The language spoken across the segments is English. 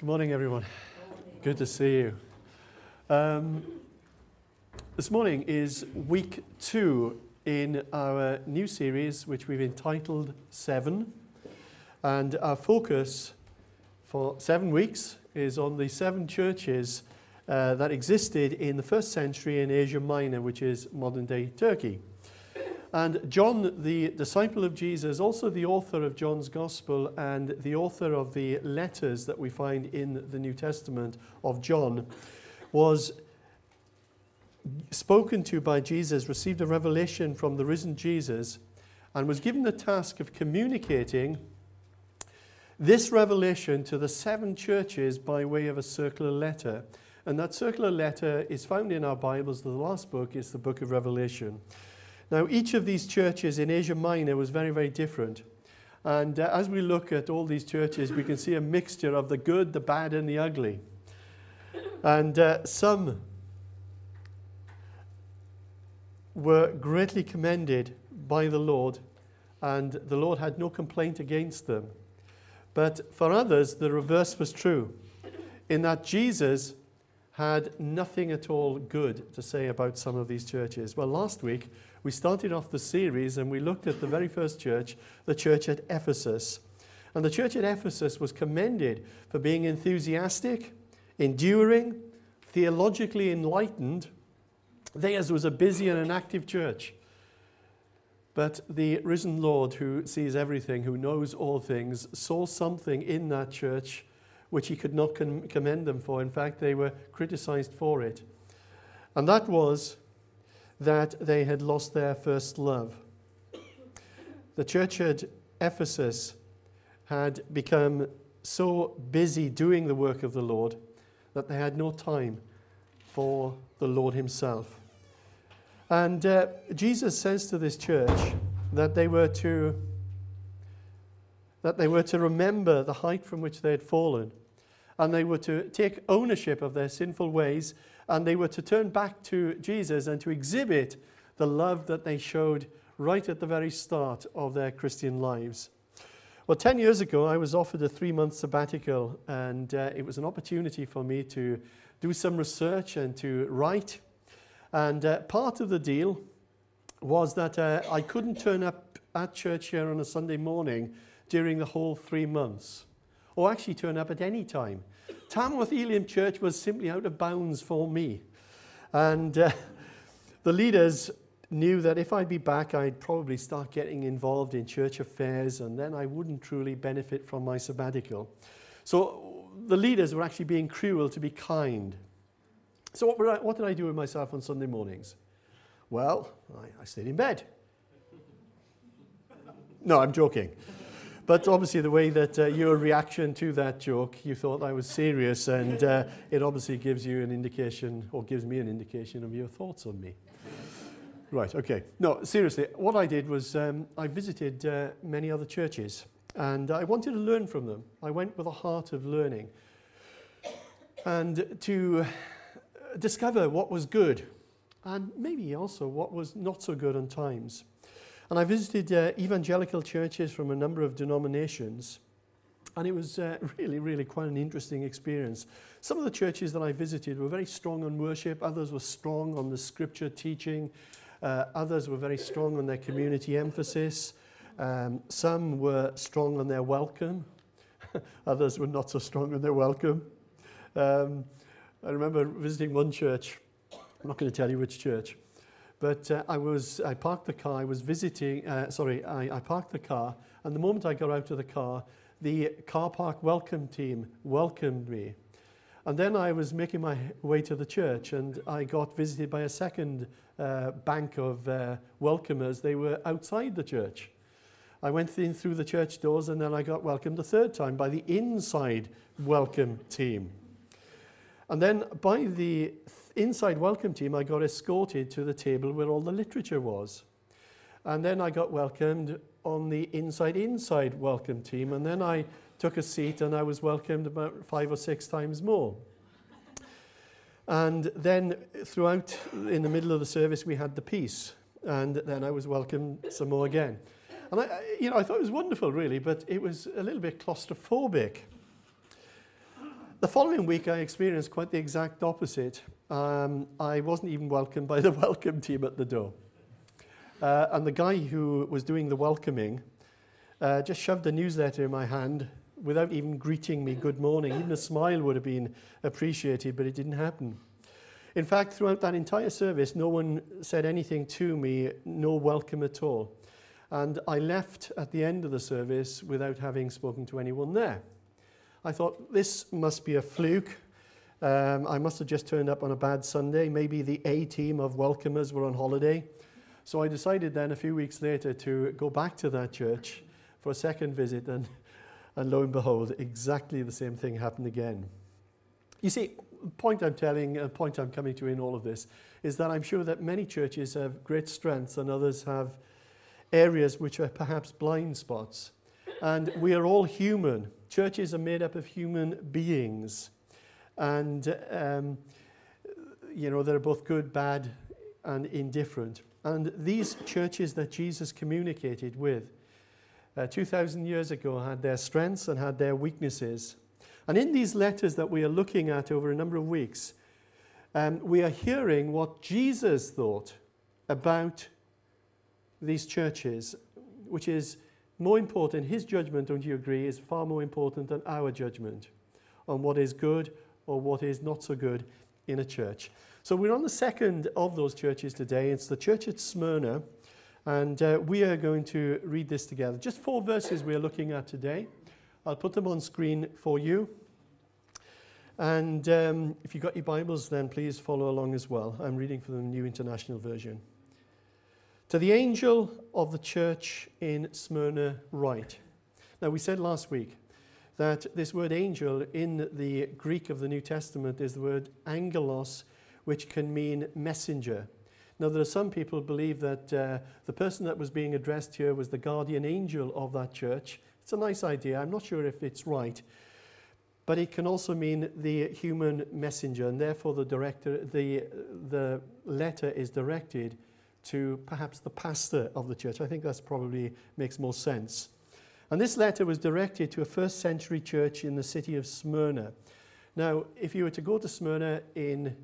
Good morning, everyone. Good to see you. Um, this morning is week two in our new series, which we've entitled Seven. And our focus for seven weeks is on the seven churches uh, that existed in the first century in Asia Minor, which is modern day Turkey. And John, the disciple of Jesus, also the author of John's Gospel and the author of the letters that we find in the New Testament of John, was spoken to by Jesus, received a revelation from the risen Jesus, and was given the task of communicating this revelation to the seven churches by way of a circular letter. And that circular letter is found in our Bibles. The last book is the book of Revelation. Now, each of these churches in Asia Minor was very, very different. And uh, as we look at all these churches, we can see a mixture of the good, the bad, and the ugly. And uh, some were greatly commended by the Lord, and the Lord had no complaint against them. But for others, the reverse was true, in that Jesus had nothing at all good to say about some of these churches. Well, last week, we started off the series and we looked at the very first church, the church at Ephesus. And the church at Ephesus was commended for being enthusiastic, enduring, theologically enlightened. Theirs was a busy and an active church. But the risen Lord, who sees everything, who knows all things, saw something in that church which he could not commend them for. In fact, they were criticized for it. And that was that they had lost their first love. The church at Ephesus had become so busy doing the work of the Lord that they had no time for the Lord Himself. And uh, Jesus says to this church that they were to that they were to remember the height from which they had fallen, and they were to take ownership of their sinful ways and they were to turn back to Jesus and to exhibit the love that they showed right at the very start of their Christian lives. Well, 10 years ago, I was offered a three month sabbatical, and uh, it was an opportunity for me to do some research and to write. And uh, part of the deal was that uh, I couldn't turn up at church here on a Sunday morning during the whole three months, or actually turn up at any time. Tamworth Elim Church was simply out of bounds for me. And uh, the leaders knew that if I'd be back, I'd probably start getting involved in church affairs, and then I wouldn't truly benefit from my sabbatical. So the leaders were actually being cruel to be kind. So what, I, what did I do with myself on Sunday mornings? Well, I, I stayed in bed. No, I'm joking. But obviously, the way that uh, your reaction to that joke, you thought I was serious, and uh, it obviously gives you an indication, or gives me an indication of your thoughts on me. Right, okay. No, seriously, what I did was um, I visited uh, many other churches, and I wanted to learn from them. I went with a heart of learning and to discover what was good, and maybe also what was not so good on times. And I visited uh, evangelical churches from a number of denominations. And it was uh, really, really quite an interesting experience. Some of the churches that I visited were very strong on worship, others were strong on the scripture teaching, uh, others were very strong on their community emphasis, um, some were strong on their welcome, others were not so strong on their welcome. Um, I remember visiting one church, I'm not going to tell you which church, but uh, I was, I parked the car, I was visiting, uh, sorry, I, I parked the car, and the moment I got out of the car, the car park welcome team welcomed me. And then I was making my way to the church, and I got visited by a second uh, bank of uh, welcomers. They were outside the church. I went in through the church doors, and then I got welcomed a third time by the inside welcome team. And then by the inside welcome team, I got escorted to the table where all the literature was. And then I got welcomed on the inside inside welcome team. And then I took a seat and I was welcomed about five or six times more. And then throughout, in the middle of the service, we had the peace. And then I was welcomed some more again. And I, you know, I thought it was wonderful, really, but it was a little bit claustrophobic. The following week, I experienced quite the exact opposite. Um, I wasn't even welcomed by the welcome team at the door. Uh, and the guy who was doing the welcoming uh, just shoved a newsletter in my hand without even greeting me good morning. Even a smile would have been appreciated, but it didn't happen. In fact, throughout that entire service, no one said anything to me, no welcome at all. And I left at the end of the service without having spoken to anyone there. I thought, this must be a fluke. Um, I must have just turned up on a bad Sunday. Maybe the A team of welcomers were on holiday. So I decided then a few weeks later to go back to that church for a second visit, and, and lo and behold, exactly the same thing happened again. You see, the point I'm telling, the point I'm coming to in all of this, is that I'm sure that many churches have great strengths and others have areas which are perhaps blind spots. And we are all human. Churches are made up of human beings. And, um, you know, they're both good, bad, and indifferent. And these churches that Jesus communicated with uh, 2,000 years ago had their strengths and had their weaknesses. And in these letters that we are looking at over a number of weeks, um, we are hearing what Jesus thought about these churches, which is more important. His judgment, don't you agree, is far more important than our judgment on what is good or what is not so good in a church. So we're on the second of those churches today. It's the church at Smyrna. And uh, we are going to read this together. Just four verses we're looking at today. I'll put them on screen for you. And um, if you've got your Bibles, then please follow along as well. I'm reading from the New International Version. To the angel of the church in Smyrna, write. Now, we said last week that this word angel in the Greek of the New Testament is the word angelos, which can mean messenger. Now, there are some people believe that uh, the person that was being addressed here was the guardian angel of that church. It's a nice idea. I'm not sure if it's right. But it can also mean the human messenger, and therefore the, director, the, the letter is directed to perhaps the pastor of the church. I think that probably makes more sense. And this letter was directed to a first century church in the city of Smyrna. Now, if you were to go to Smyrna in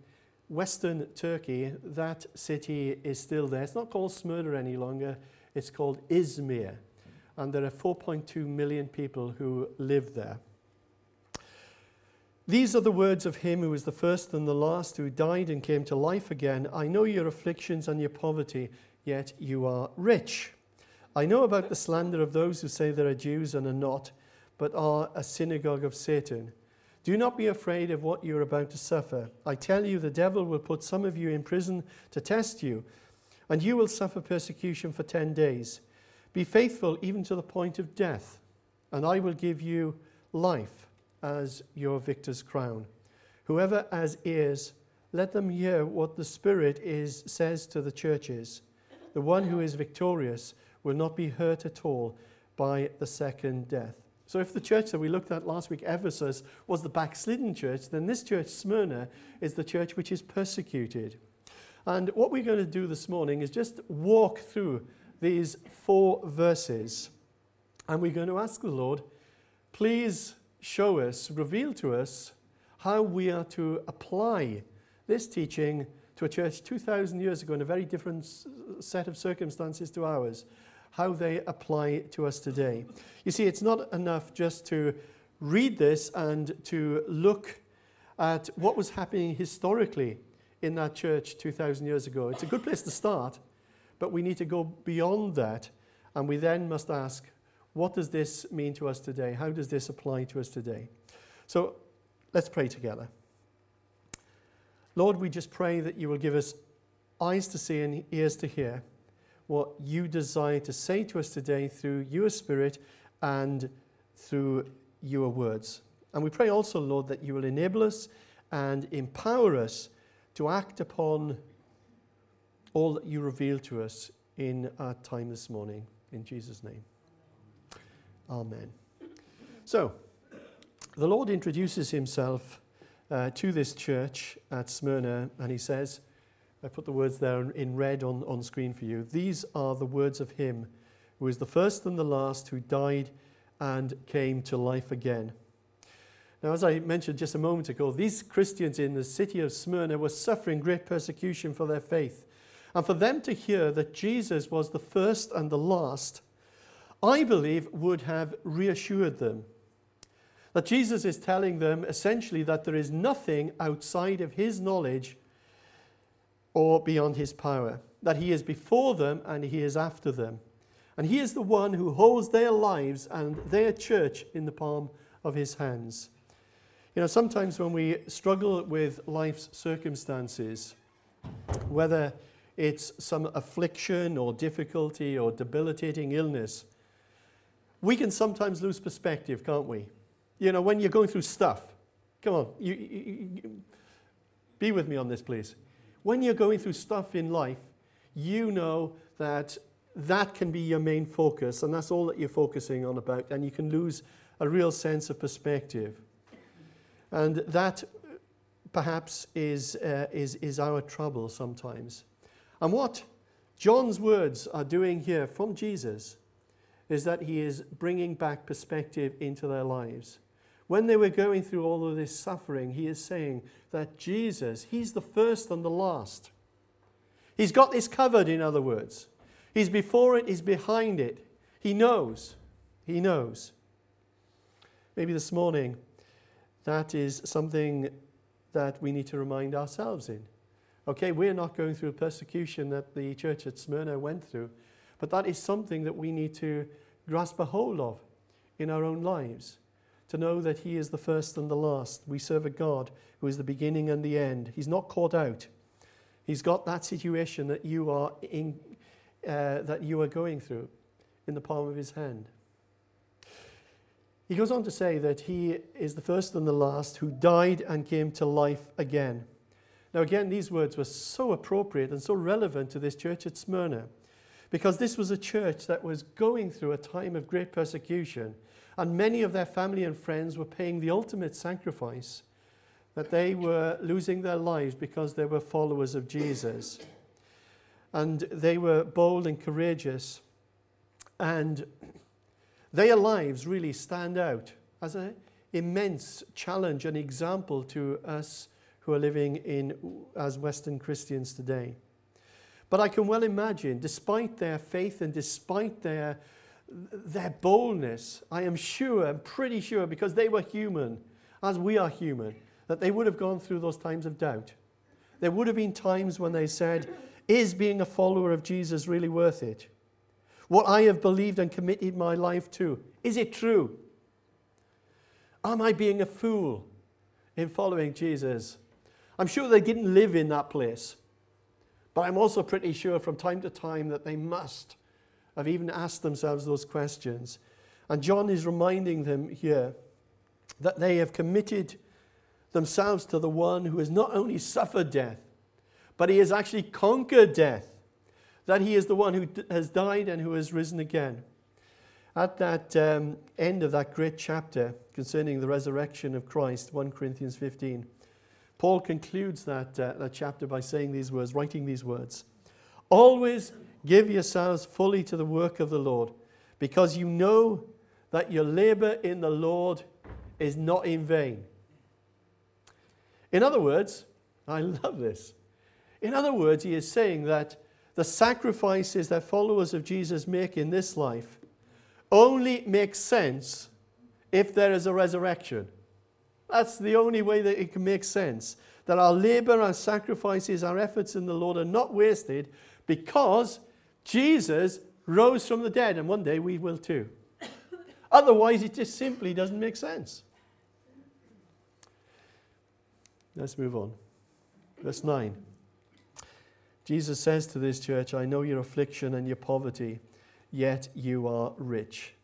Western Turkey, that city is still there. It's not called Smyrna any longer, it's called Izmir. And there are 4.2 million people who live there. These are the words of him who was the first and the last, who died and came to life again. I know your afflictions and your poverty, yet you are rich. I know about the slander of those who say they are Jews and are not, but are a synagogue of Satan. Do not be afraid of what you are about to suffer. I tell you, the devil will put some of you in prison to test you, and you will suffer persecution for 10 days. Be faithful even to the point of death, and I will give you life as your victor's crown. Whoever has ears, let them hear what the Spirit is, says to the churches. The one who is victorious will not be hurt at all by the second death. So, if the church that we looked at last week, Ephesus, was the backslidden church, then this church, Smyrna, is the church which is persecuted. And what we're going to do this morning is just walk through these four verses. And we're going to ask the Lord, please show us, reveal to us how we are to apply this teaching to a church 2,000 years ago in a very different set of circumstances to ours how they apply to us today. You see, it's not enough just to read this and to look at what was happening historically in that church 2,000 years ago. It's a good place to start, but we need to go beyond that, and we then must ask, what does this mean to us today? How does this apply to us today? So let's pray together. Lord, we just pray that you will give us eyes to see and ears to hear what you desire to say to us today through your Spirit and through your words. And we pray also, Lord, that you will enable us and empower us to act upon all that you reveal to us in our time this morning. In Jesus' name. Amen. So, the Lord introduces himself uh, to this church at Smyrna, and he says, I put the words there in red on, on screen for you. These are the words of him who is the first and the last, who died and came to life again. Now, as I mentioned just a moment ago, these Christians in the city of Smyrna were suffering great persecution for their faith. And for them to hear that Jesus was the first and the last, I believe would have reassured them. That Jesus is telling them essentially that there is nothing outside of his knowledge or beyond his power, that he is before them and he is after them. And he is the one who holds their lives and their church in the palm of his hands. You know, sometimes when we struggle with life's circumstances, whether it's some affliction or difficulty or debilitating illness, we can sometimes lose perspective, can't we? You know, when you're going through stuff, come on, you, you, you, be with me on this, please. When you're going through stuff in life, you know that that can be your main focus, and that's all that you're focusing on about, and you can lose a real sense of perspective. And that perhaps is, uh, is, is our trouble sometimes. And what John's words are doing here from Jesus is that he is bringing back perspective into their lives. When they were going through all of this suffering, he is saying that Jesus, he's the first and the last. He's got this covered, in other words. He's before it, he's behind it. He knows. He knows. Maybe this morning, that is something that we need to remind ourselves in. Okay, we're not going through a persecution that the church at Smyrna went through, but that is something that we need to grasp a hold of in our own lives. To know that He is the first and the last. We serve a God who is the beginning and the end. He's not caught out. He's got that situation that you are in, uh, that you are going through in the palm of His hand. He goes on to say that he is the first and the last who died and came to life again. Now, again, these words were so appropriate and so relevant to this church at Smyrna because this was a church that was going through a time of great persecution, and many of their family and friends were paying the ultimate sacrifice that they were losing their lives because they were followers of Jesus. And they were bold and courageous, and their lives really stand out as an immense challenge and example to us who are living in as Western Christians today. But I can well imagine, despite their faith and despite their, their boldness, I am sure, I'm pretty sure, because they were human, as we are human, that they would have gone through those times of doubt. There would have been times when they said, Is being a follower of Jesus really worth it? What I have believed and committed my life to, is it true? Am I being a fool in following Jesus? I'm sure they didn't live in that place, but I'm also pretty sure from time to time that they must have even asked themselves those questions. And John is reminding them here that they have committed themselves to the one who has not only suffered death, but he has actually conquered death that he is the one who has died and who has risen again. At that um, end of that great chapter concerning the resurrection of Christ, 1 Corinthians 15, Paul concludes that, uh, that chapter by saying these words, writing these words Always give yourselves fully to the work of the Lord, because you know that your labor in the Lord is not in vain. In other words, I love this. In other words, he is saying that the sacrifices that followers of Jesus make in this life only make sense if there is a resurrection. That's the only way that it can make sense. That our labor, our sacrifices, our efforts in the Lord are not wasted because Jesus rose from the dead, and one day we will too. Otherwise, it just simply doesn't make sense. Let's move on. Verse 9. Jesus says to this church, I know your affliction and your poverty, yet you are rich.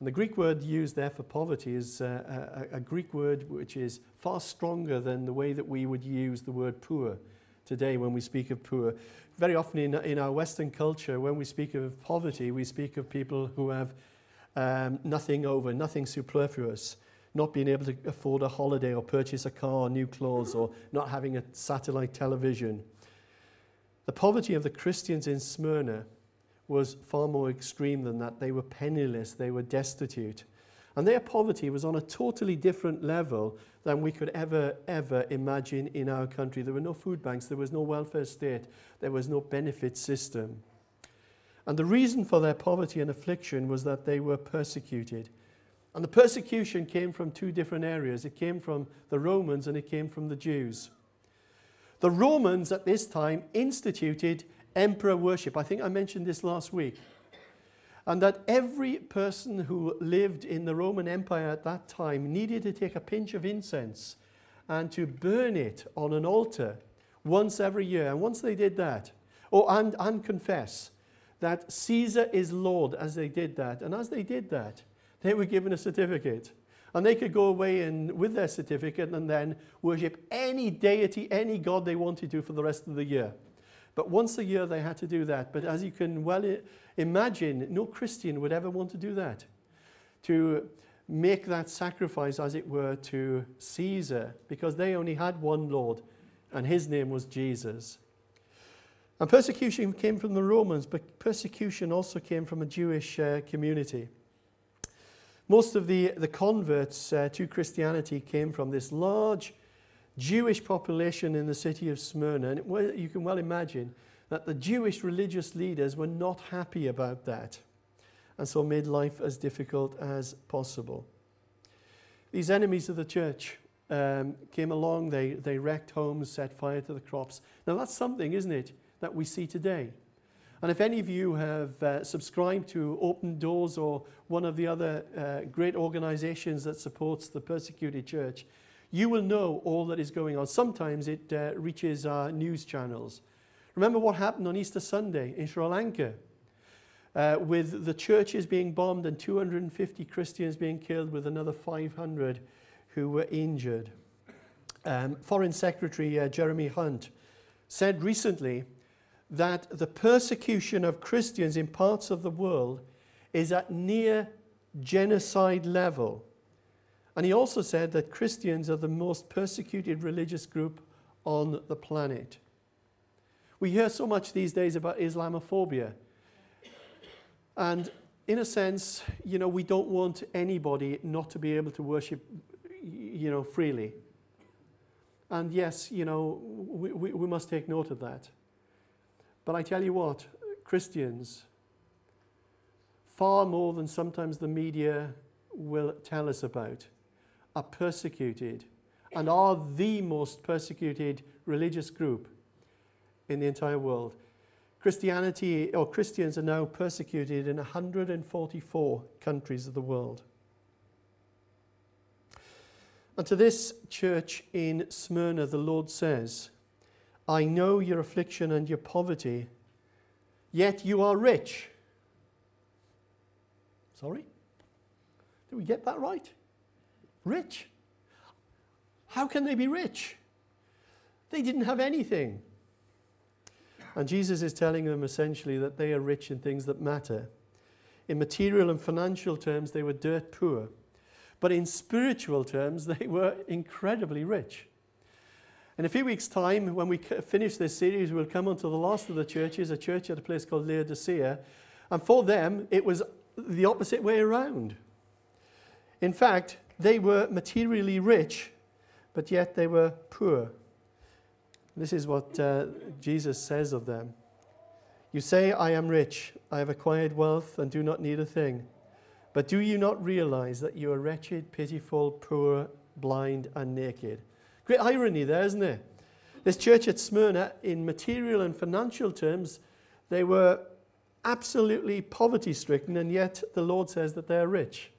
And the Greek word used there for poverty is uh, a, a, Greek word which is far stronger than the way that we would use the word poor today when we speak of poor. Very often in, in our Western culture, when we speak of poverty, we speak of people who have um, nothing over, nothing superfluous, not being able to afford a holiday or purchase a car or new clothes or not having a satellite television. The poverty of the Christians in Smyrna was far more extreme than that. They were penniless, they were destitute. And their poverty was on a totally different level than we could ever, ever imagine in our country. There were no food banks, there was no welfare state, there was no benefit system. And the reason for their poverty and affliction was that they were persecuted. And the persecution came from two different areas it came from the Romans and it came from the Jews. The Romans at this time instituted emperor worship. I think I mentioned this last week and that every person who lived in the Roman Empire at that time needed to take a pinch of incense and to burn it on an altar once every year. And once they did that, oh, and, and confess that Caesar is Lord as they did that. And as they did that, they were given a certificate. And they could go away and, with their certificate and then worship any deity, any god they wanted to for the rest of the year. But once a year they had to do that. But as you can well Imagine no Christian would ever want to do that, to make that sacrifice, as it were, to Caesar, because they only had one Lord, and his name was Jesus. And persecution came from the Romans, but persecution also came from a Jewish uh, community. Most of the, the converts uh, to Christianity came from this large Jewish population in the city of Smyrna. And you can well imagine that the Jewish religious leaders were not happy about that and so made life as difficult as possible. These enemies of the church um, came along, they, they wrecked homes, set fire to the crops. Now, that's something, isn't it, that we see today. And if any of you have uh, subscribed to Open Doors or one of the other uh, great organizations that supports the persecuted church, you will know all that is going on. Sometimes it uh, reaches our news channels. Remember what happened on Easter Sunday in Sri Lanka uh, with the churches being bombed and 250 Christians being killed, with another 500 who were injured. Um, Foreign Secretary uh, Jeremy Hunt said recently that the persecution of Christians in parts of the world is at near genocide level. And he also said that Christians are the most persecuted religious group on the planet. We hear so much these days about Islamophobia. And in a sense, you know, we don't want anybody not to be able to worship, you know, freely. And yes, you know, we, we, we must take note of that. But I tell you what, Christians, far more than sometimes the media will tell us about, are persecuted and are the most persecuted religious group in the entire world. Christianity or Christians are now persecuted in 144 countries of the world. And to this church in Smyrna, the Lord says, I know your affliction and your poverty, yet you are rich. Sorry? Did we get that right? Rich. How can they be rich? They didn't have anything. And Jesus is telling them essentially that they are rich in things that matter. In material and financial terms, they were dirt poor. But in spiritual terms, they were incredibly rich. In a few weeks' time, when we finish this series, we'll come on to the last of the churches, a church at a place called Laodicea. And for them, it was the opposite way around. In fact, they were materially rich, but yet they were poor. This is what uh, Jesus says of them. You say, I am rich, I have acquired wealth, and do not need a thing. But do you not realize that you are wretched, pitiful, poor, blind, and naked? Great irony there, isn't there? This church at Smyrna, in material and financial terms, they were absolutely poverty stricken, and yet the Lord says that they are rich.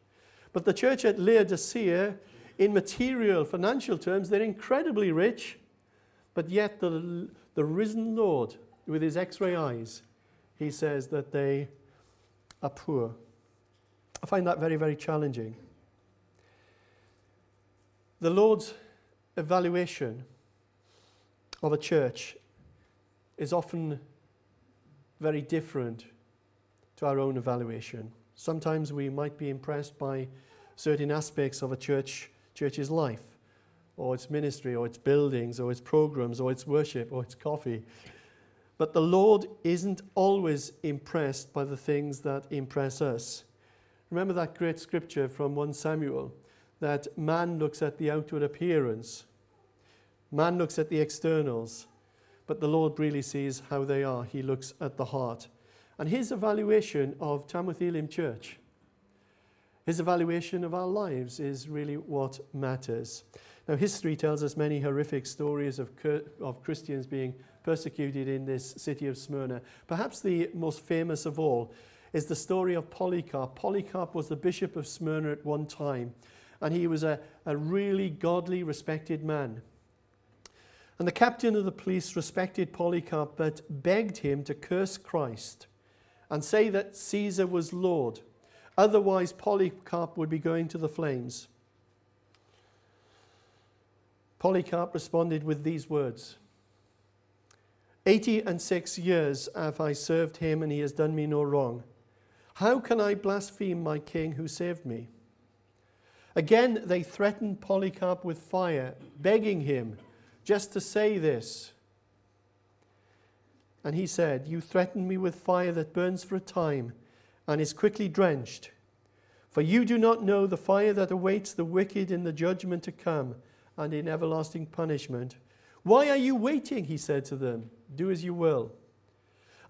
But the church at Laodicea, in material, financial terms, they're incredibly rich, but yet, the, the risen Lord, with his x ray eyes, he says that they are poor. I find that very, very challenging. The Lord's evaluation of a church is often very different to our own evaluation. Sometimes we might be impressed by certain aspects of a church, church's life or its ministry, or its buildings, or its programs, or its worship, or its coffee. But the Lord isn't always impressed by the things that impress us. Remember that great scripture from 1 Samuel that man looks at the outward appearance, man looks at the externals, but the Lord really sees how they are. He looks at the heart. And his evaluation of Tamworth Elim Church, his evaluation of our lives is really what matters. Now, history tells us many horrific stories of, of Christians being persecuted in this city of Smyrna. Perhaps the most famous of all is the story of Polycarp. Polycarp was the bishop of Smyrna at one time, and he was a, a really godly, respected man. And the captain of the police respected Polycarp, but begged him to curse Christ and say that Caesar was Lord. Otherwise, Polycarp would be going to the flames. Polycarp responded with these words Eighty and six years have I served him, and he has done me no wrong. How can I blaspheme my king who saved me? Again, they threatened Polycarp with fire, begging him just to say this. And he said, You threaten me with fire that burns for a time and is quickly drenched. For you do not know the fire that awaits the wicked in the judgment to come and in everlasting punishment. Why are you waiting? He said to them. Do as you will.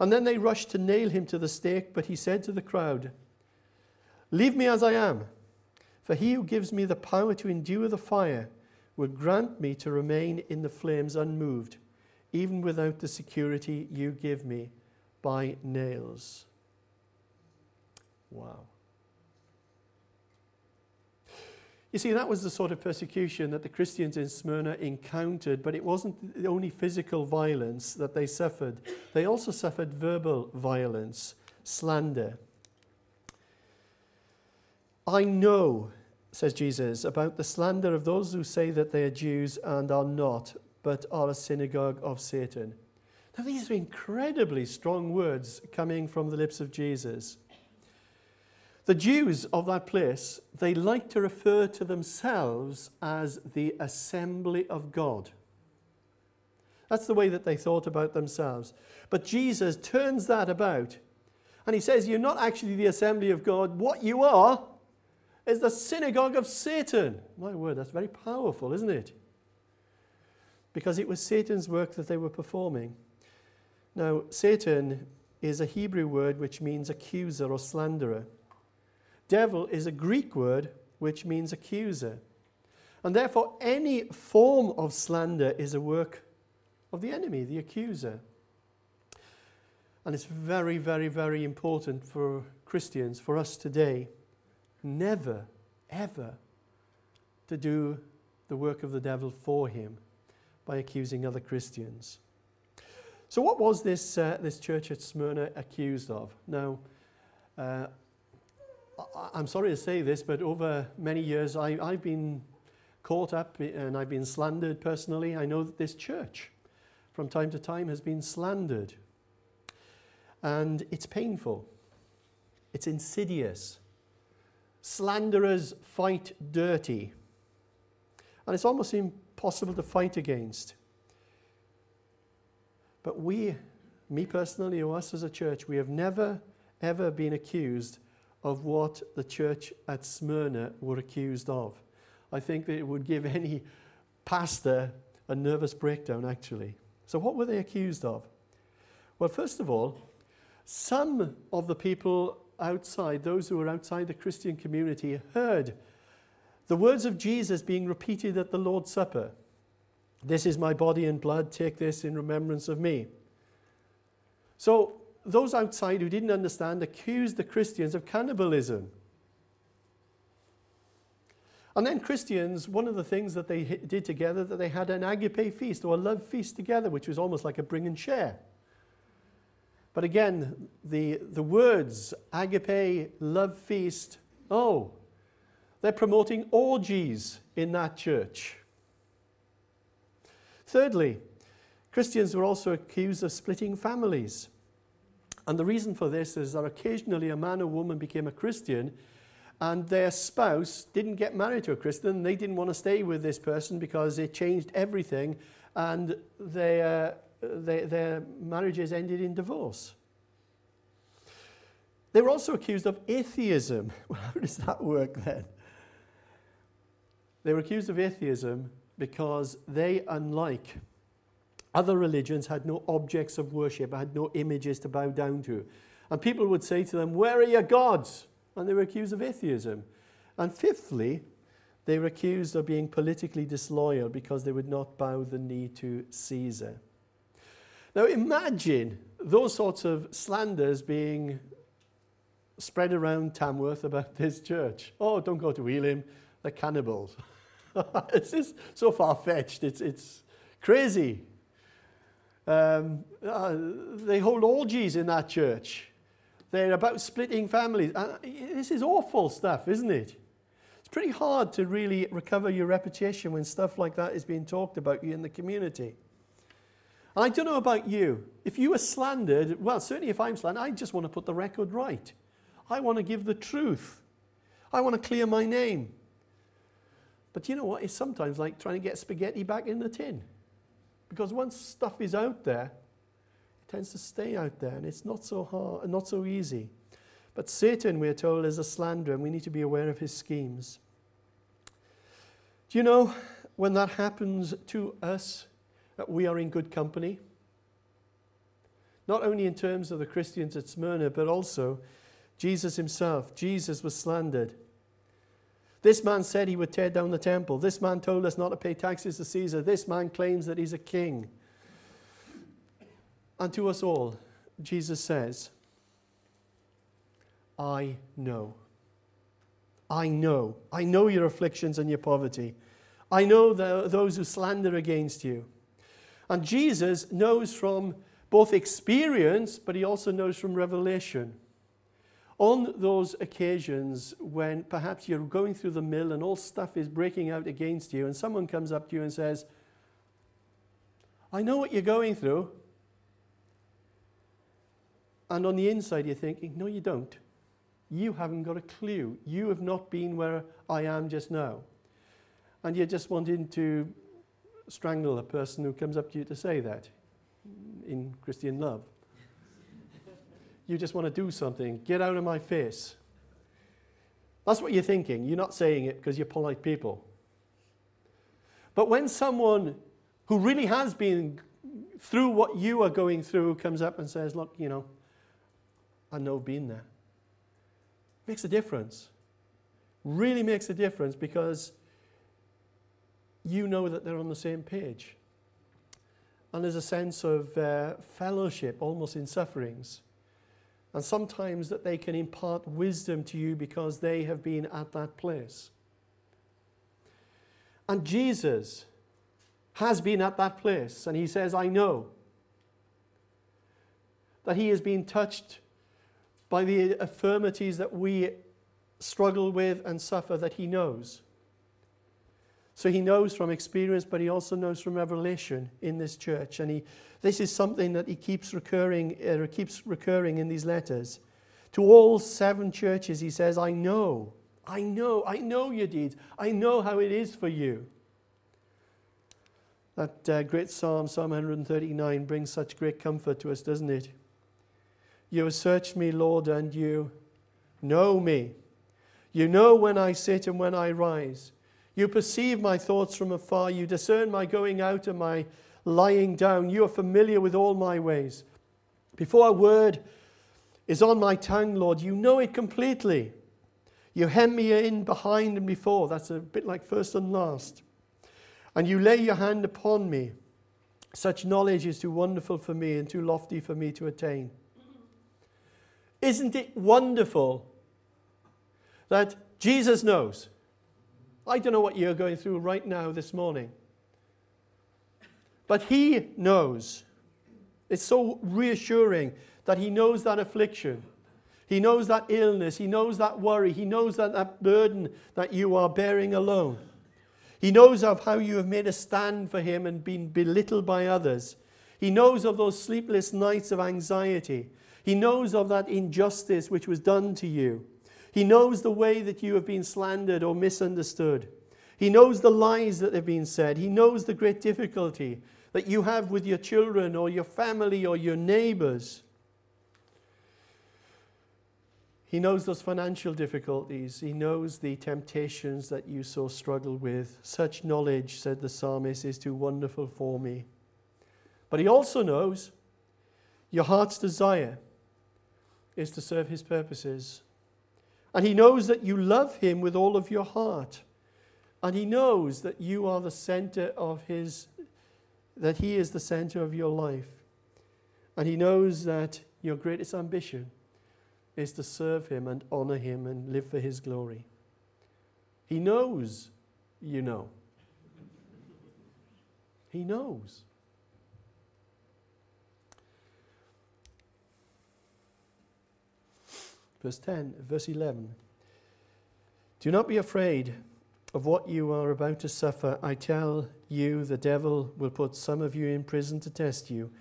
And then they rushed to nail him to the stake, but he said to the crowd, Leave me as I am, for he who gives me the power to endure the fire will grant me to remain in the flames unmoved, even without the security you give me by nails. Wow. You see, that was the sort of persecution that the Christians in Smyrna encountered, but it wasn't the only physical violence that they suffered. They also suffered verbal violence, slander. I know, says Jesus, about the slander of those who say that they are Jews and are not, but are a synagogue of Satan. Now, these are incredibly strong words coming from the lips of Jesus. The Jews of that place, they like to refer to themselves as the assembly of God. That's the way that they thought about themselves. But Jesus turns that about and he says, You're not actually the assembly of God. What you are is the synagogue of Satan. My word, that's very powerful, isn't it? Because it was Satan's work that they were performing. Now, Satan is a Hebrew word which means accuser or slanderer. Devil is a Greek word which means accuser. And therefore, any form of slander is a work of the enemy, the accuser. And it's very, very, very important for Christians, for us today, never, ever to do the work of the devil for him by accusing other Christians. So, what was this, uh, this church at Smyrna accused of? Now, uh, I'm sorry to say this, but over many years I, I've been caught up and I've been slandered personally. I know that this church, from time to time, has been slandered. And it's painful, it's insidious. Slanderers fight dirty. And it's almost impossible to fight against. But we, me personally, or us as a church, we have never, ever been accused of what the church at Smyrna were accused of. I think that it would give any pastor a nervous breakdown, actually. So, what were they accused of? Well, first of all, some of the people outside, those who were outside the Christian community, heard the words of Jesus being repeated at the Lord's Supper. This is my body and blood, take this in remembrance of me. So, those outside who didn't understand accused the Christians of cannibalism. And then Christians, one of the things that they did together, that they had an agape feast or a love feast together, which was almost like a bring and share. But again, the, the words agape, love feast, oh, they're promoting orgies in that church. Thirdly, Christians were also accused of splitting families. And the reason for this is that occasionally a man or woman became a Christian and their spouse didn't get married to a Christian. They didn't want to stay with this person because it changed everything and their, their, their marriages ended in divorce. They were also accused of atheism. How does that work then? They were accused of atheism because they, unlike other religions, had no objects of worship, had no images to bow down to. And people would say to them, Where are your gods? And they were accused of atheism. And fifthly, they were accused of being politically disloyal because they would not bow the knee to Caesar. Now imagine those sorts of slanders being spread around Tamworth about this church. Oh, don't go to Elim, they're cannibals. it's just so far fetched, it's, it's crazy. Um, uh, they hold orgies in that church. They're about splitting families. Uh, this is awful stuff, isn't it? It's pretty hard to really recover your reputation when stuff like that is being talked about you in the community. And I don't know about you. If you are slandered, well, certainly if I'm slandered, I just want to put the record right. I want to give the truth. I want to clear my name. But you know what? It's sometimes like trying to get spaghetti back in the tin. Because once stuff is out there, it tends to stay out there and it's not so hard, not so easy. But Satan, we're told, is a slanderer and we need to be aware of his schemes. Do you know when that happens to us, that we are in good company? Not only in terms of the Christians at Smyrna, but also Jesus himself. Jesus was slandered. This man said he would tear down the temple. This man told us not to pay taxes to Caesar. This man claims that he's a king. And to us all, Jesus says, I know. I know. I know your afflictions and your poverty. I know the, those who slander against you. And Jesus knows from both experience, but he also knows from revelation on those occasions when perhaps you're going through the mill and all stuff is breaking out against you, and someone comes up to you and says, I know what you're going through. And on the inside, you're thinking, No, you don't. You haven't got a clue. You have not been where I am just now. And you're just wanting to strangle a person who comes up to you to say that in Christian love you just want to do something. Get out of my face. That's what you're thinking. You're not saying it because you're polite people. But when someone who really has been through what you are going through comes up and says, Look, you know, I know being there, makes a difference. Really makes a difference because you know that they're on the same page. And there's a sense of uh, fellowship almost in sufferings. And sometimes that they can impart wisdom to you because they have been at that place. And Jesus has been at that place, and he says, I know that he has been touched by the affirmities that we struggle with and suffer, that he knows. So he knows from experience, but he also knows from revelation in this church. And he, this is something that he keeps recurring, uh, keeps recurring in these letters. To all seven churches, he says, I know, I know, I know your deeds. I know how it is for you. That uh, great psalm, Psalm 139, brings such great comfort to us, doesn't it? You have searched me, Lord, and you know me. You know when I sit and when I rise. You perceive my thoughts from afar. You discern my going out and my lying down. You are familiar with all my ways. Before a word is on my tongue, Lord, you know it completely. You hem me in behind and before. That's a bit like first and last. And you lay your hand upon me. Such knowledge is too wonderful for me and too lofty for me to attain. Isn't it wonderful that Jesus knows? I don't know what you're going through right now this morning. But He knows. It's so reassuring that He knows that affliction. He knows that illness. He knows that worry. He knows that, that burden that you are bearing alone. He knows of how you have made a stand for Him and been belittled by others. He knows of those sleepless nights of anxiety. He knows of that injustice which was done to you. He knows the way that you have been slandered or misunderstood. He knows the lies that have been said. He knows the great difficulty that you have with your children or your family or your neighbors. He knows those financial difficulties. He knows the temptations that you so struggle with. Such knowledge, said the psalmist, is too wonderful for me. But he also knows your heart's desire is to serve his purposes. And he knows that you love him with all of your heart. And he knows that you are the center of his, that he is the center of your life. And he knows that your greatest ambition is to serve him and honor him and live for his glory. He knows you know. He knows. Verse 10, verse 11. Do not be afraid of what you are about to suffer. I tell you, the devil will put some of you in prison to test you,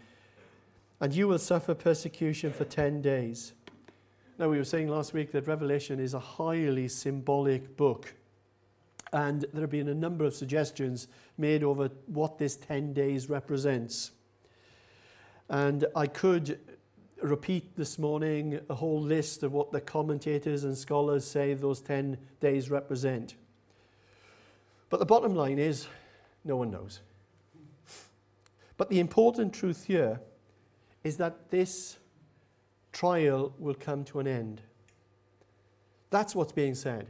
and you will suffer persecution for 10 days. Now, we were saying last week that Revelation is a highly symbolic book. And there have been a number of suggestions made over what this 10 days represents. And I could repeat this morning a whole list of what the commentators and scholars say those 10 days represent. But the bottom line is no one knows. But the important truth here is that this trial will come to an end. That's what's being said.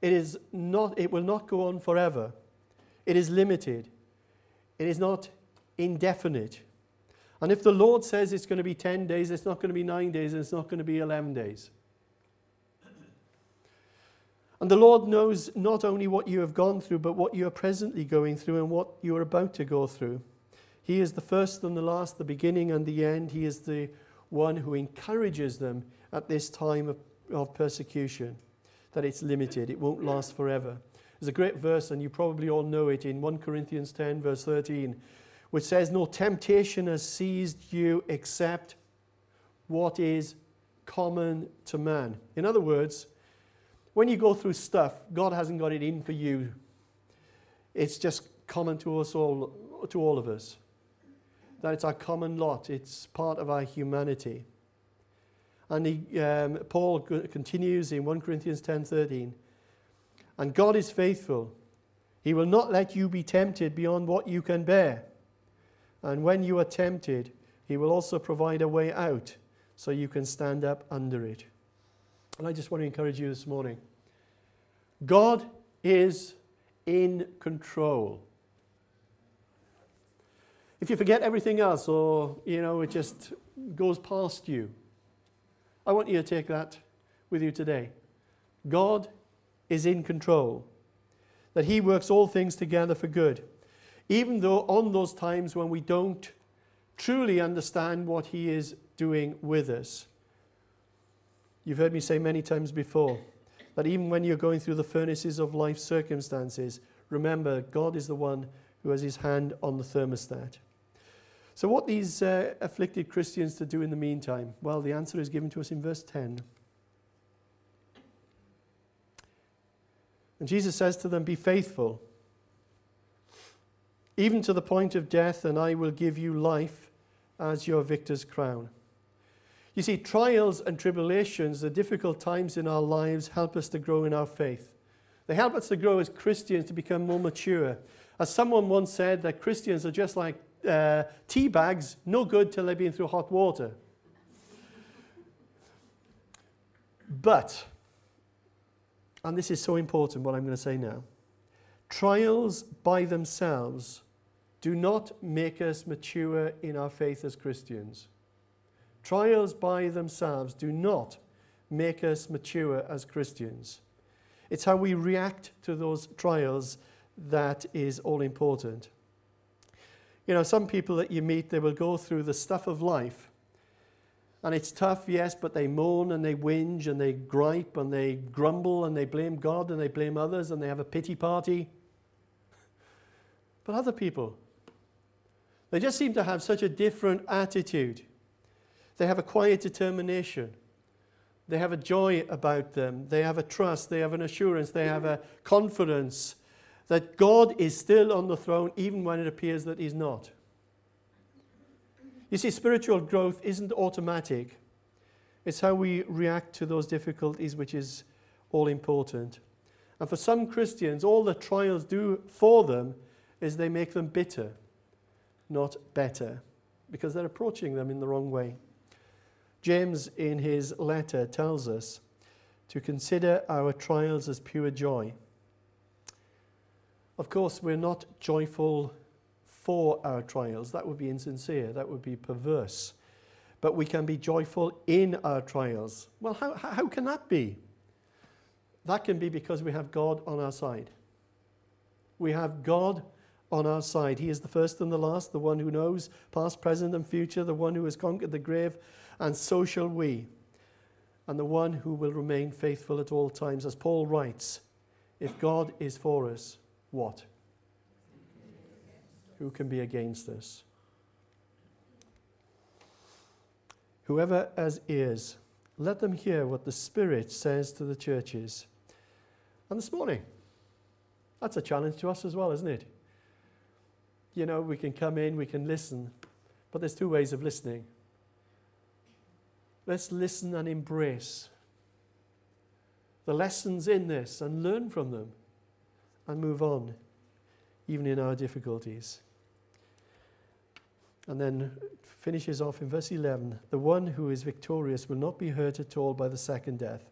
It is not it will not go on forever. It is limited. It is not indefinite. And if the Lord says it's going to be 10 days, it's not going to be 9 days, and it's not going to be 11 days. And the Lord knows not only what you have gone through, but what you are presently going through and what you are about to go through. He is the first and the last, the beginning and the end. He is the one who encourages them at this time of, of persecution, that it's limited, it won't last forever. There's a great verse, and you probably all know it in 1 Corinthians 10, verse 13 which says, No temptation has seized you except what is common to man. In other words, when you go through stuff, God hasn't got it in for you. It's just common to us all, to all of us. That it's our common lot. It's part of our humanity. And he, um, Paul continues in 1 Corinthians 10:13. And God is faithful. He will not let you be tempted beyond what you can bear. And when you are tempted, He will also provide a way out so you can stand up under it. And I just want to encourage you this morning God is in control. If you forget everything else or, you know, it just goes past you, I want you to take that with you today. God is in control, that He works all things together for good even though on those times when we don't truly understand what He is doing with us. You've heard me say many times before that even when you're going through the furnaces of life circumstances, remember God is the one who has His hand on the thermostat. So, what these uh, afflicted Christians to do in the meantime? Well, the answer is given to us in verse 10. And Jesus says to them, Be faithful even to the point of death, and I will give you life as your victor's crown. You see, trials and tribulations, the difficult times in our lives, help us to grow in our faith. They help us to grow as Christians to become more mature. As someone once said, that Christians are just like uh, tea bags, no good till they've been through hot water. But, and this is so important what I'm going to say now, Trials by themselves do not make us mature in our faith as Christians. Trials by themselves do not make us mature as Christians. It's how we react to those trials that is all important. You know, some people that you meet, they will go through the stuff of life. And it's tough, yes, but they moan and they whinge and they gripe and they grumble and they blame God and they blame others and they have a pity party. But other people, they just seem to have such a different attitude. They have a quiet determination. They have a joy about them. They have a trust. They have an assurance. They have a confidence that God is still on the throne even when it appears that He's not. You see, spiritual growth isn't automatic. It's how we react to those difficulties which is all important. And for some Christians, all the trials do for them is they make them bitter, not better, because they're approaching them in the wrong way. James, in his letter, tells us to consider our trials as pure joy. Of course, we're not joyful for our trials. That would be insincere, that would be perverse. But we can be joyful in our trials. Well, how, how can that be? That can be because we have God on our side. We have God on our side. He is the first and the last, the one who knows past, present, and future, the one who has conquered the grave, and so shall we. And the one who will remain faithful at all times. As Paul writes, if God is for us, what? Who can be against us? Whoever has ears, let them hear what the Spirit says to the churches. And this morning, that's a challenge to us as well, isn't it? You know, we can come in, we can listen, but there's two ways of listening. Let's listen and embrace the lessons in this and learn from them and move on, even in our difficulties. And then finishes off in verse 11 the one who is victorious will not be hurt at all by the second death.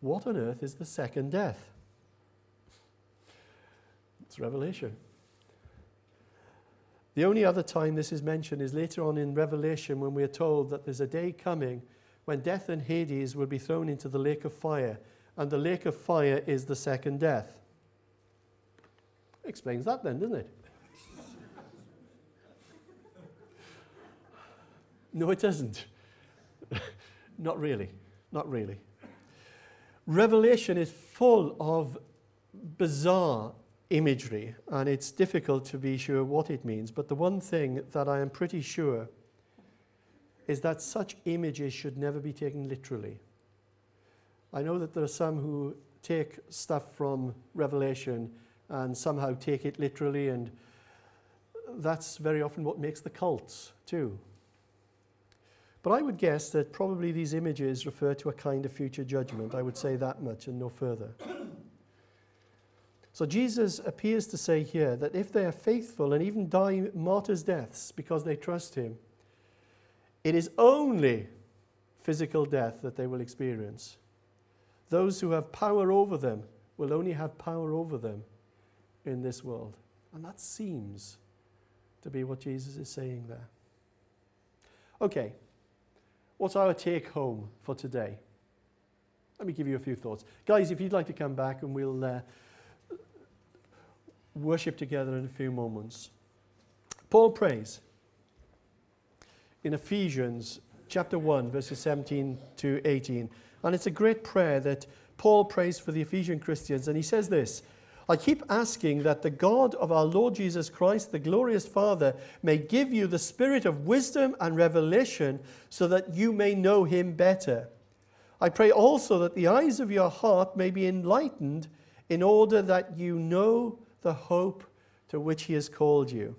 What on earth is the second death? It's Revelation. The only other time this is mentioned is later on in Revelation when we are told that there's a day coming when death and Hades will be thrown into the lake of fire, and the lake of fire is the second death. Explains that then, doesn't it? No, it doesn't. Not really. Not really. Revelation is full of bizarre imagery, and it's difficult to be sure what it means. But the one thing that I am pretty sure is that such images should never be taken literally. I know that there are some who take stuff from Revelation and somehow take it literally, and that's very often what makes the cults, too. But I would guess that probably these images refer to a kind of future judgment. I would say that much and no further. So Jesus appears to say here that if they are faithful and even die martyrs' deaths because they trust him, it is only physical death that they will experience. Those who have power over them will only have power over them in this world. And that seems to be what Jesus is saying there. Okay, What's our take home for today? Let me give you a few thoughts. Guys, if you'd like to come back and we'll uh, worship together in a few moments. Paul prays in Ephesians chapter 1, verses 17 to 18. And it's a great prayer that Paul prays for the Ephesian Christians. And he says this I keep asking that the God of our Lord Jesus Christ, the glorious Father, may give you the spirit of wisdom and revelation so that you may know him better. I pray also that the eyes of your heart may be enlightened in order that you know the hope to which he has called you.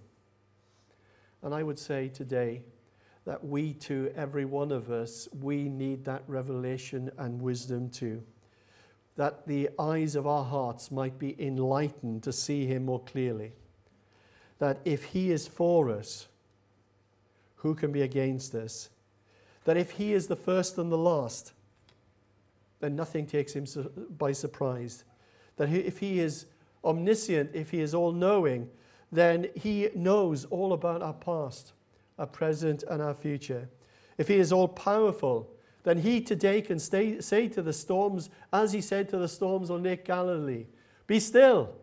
And I would say today that we too, every one of us, we need that revelation and wisdom too that the eyes of our hearts might be enlightened to see him more clearly. That if he is for us, who can be against us? That if he is the first and the last, then nothing takes him by surprise. That if he is omniscient, if he is all knowing, then he knows all about our past, our present, and our future. If he is all powerful, then he today can stay, say to the storms, as he said to the storms on Lake Galilee, Be still.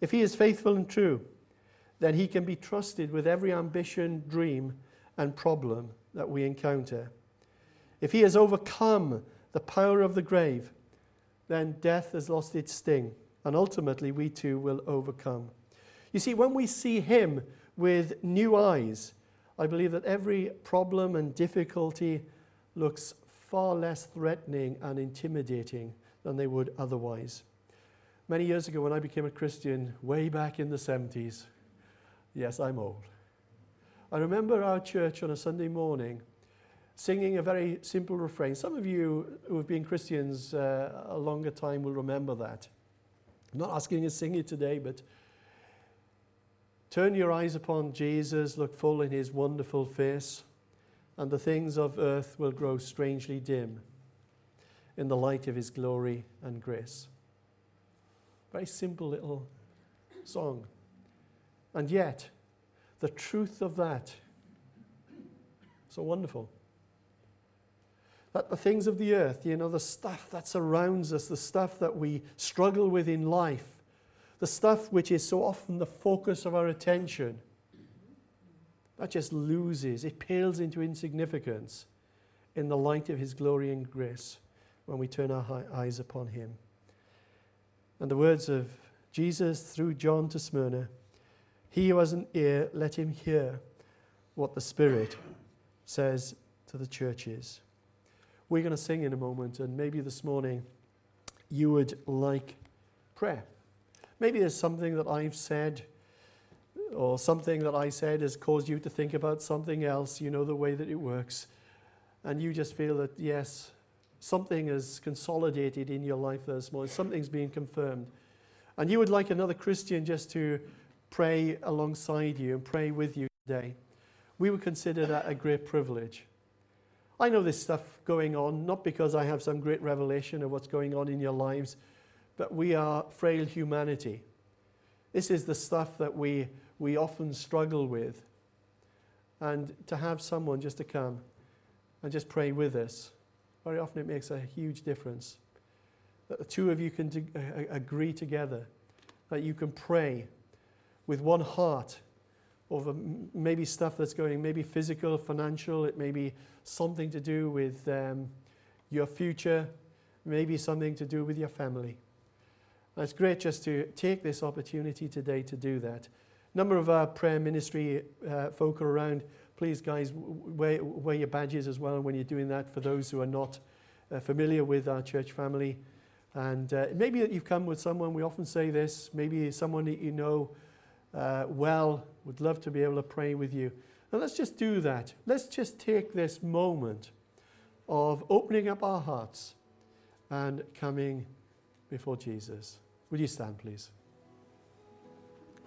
If he is faithful and true, then he can be trusted with every ambition, dream, and problem that we encounter. If he has overcome the power of the grave, then death has lost its sting, and ultimately we too will overcome. You see, when we see him with new eyes, I believe that every problem and difficulty looks far less threatening and intimidating than they would otherwise. Many years ago, when I became a Christian, way back in the 70s, yes, I'm old. I remember our church on a Sunday morning singing a very simple refrain. Some of you who have been Christians uh, a longer time will remember that. I'm not asking you to sing it today, but turn your eyes upon Jesus, look full in his wonderful face, and the things of earth will grow strangely dim in the light of his glory and grace. Very simple little song. And yet, the truth of that, so wonderful. That the things of the earth, you know, the stuff that surrounds us, the stuff that we struggle with in life, the stuff which is so often the focus of our attention, that just loses, it pales into insignificance in the light of His glory and grace when we turn our eyes upon Him. And the words of Jesus through John to Smyrna He who has an ear, let him hear what the Spirit says to the churches. We're going to sing in a moment, and maybe this morning you would like prayer. Maybe there's something that I've said or something that I said has caused you to think about something else, you know, the way that it works. And you just feel that, yes, something is consolidated in your life this morning, something's being confirmed. And you would like another Christian just to pray alongside you and pray with you today. We would consider that a great privilege. I know this stuff going on, not because I have some great revelation of what's going on in your lives, but we are frail humanity. This is the stuff that we, we often struggle with. And to have someone just to come and just pray with us, very often it makes a huge difference. That the two of you can do, uh, agree together, that you can pray with one heart over maybe stuff that's going, maybe physical, financial, it may be something to do with um, your future, maybe something to do with your family. And it's great just to take this opportunity today to do that. Number of our prayer ministry uh, folk are around. Please, guys, wear, wear, your badges as well when you're doing that for those who are not uh, familiar with our church family. And uh, maybe that you've come with someone, we often say this, maybe someone that you know uh, well, would love to be able to pray with you. And let's just do that. Let's just take this moment of opening up our hearts and coming before Jesus. Would you stand, please?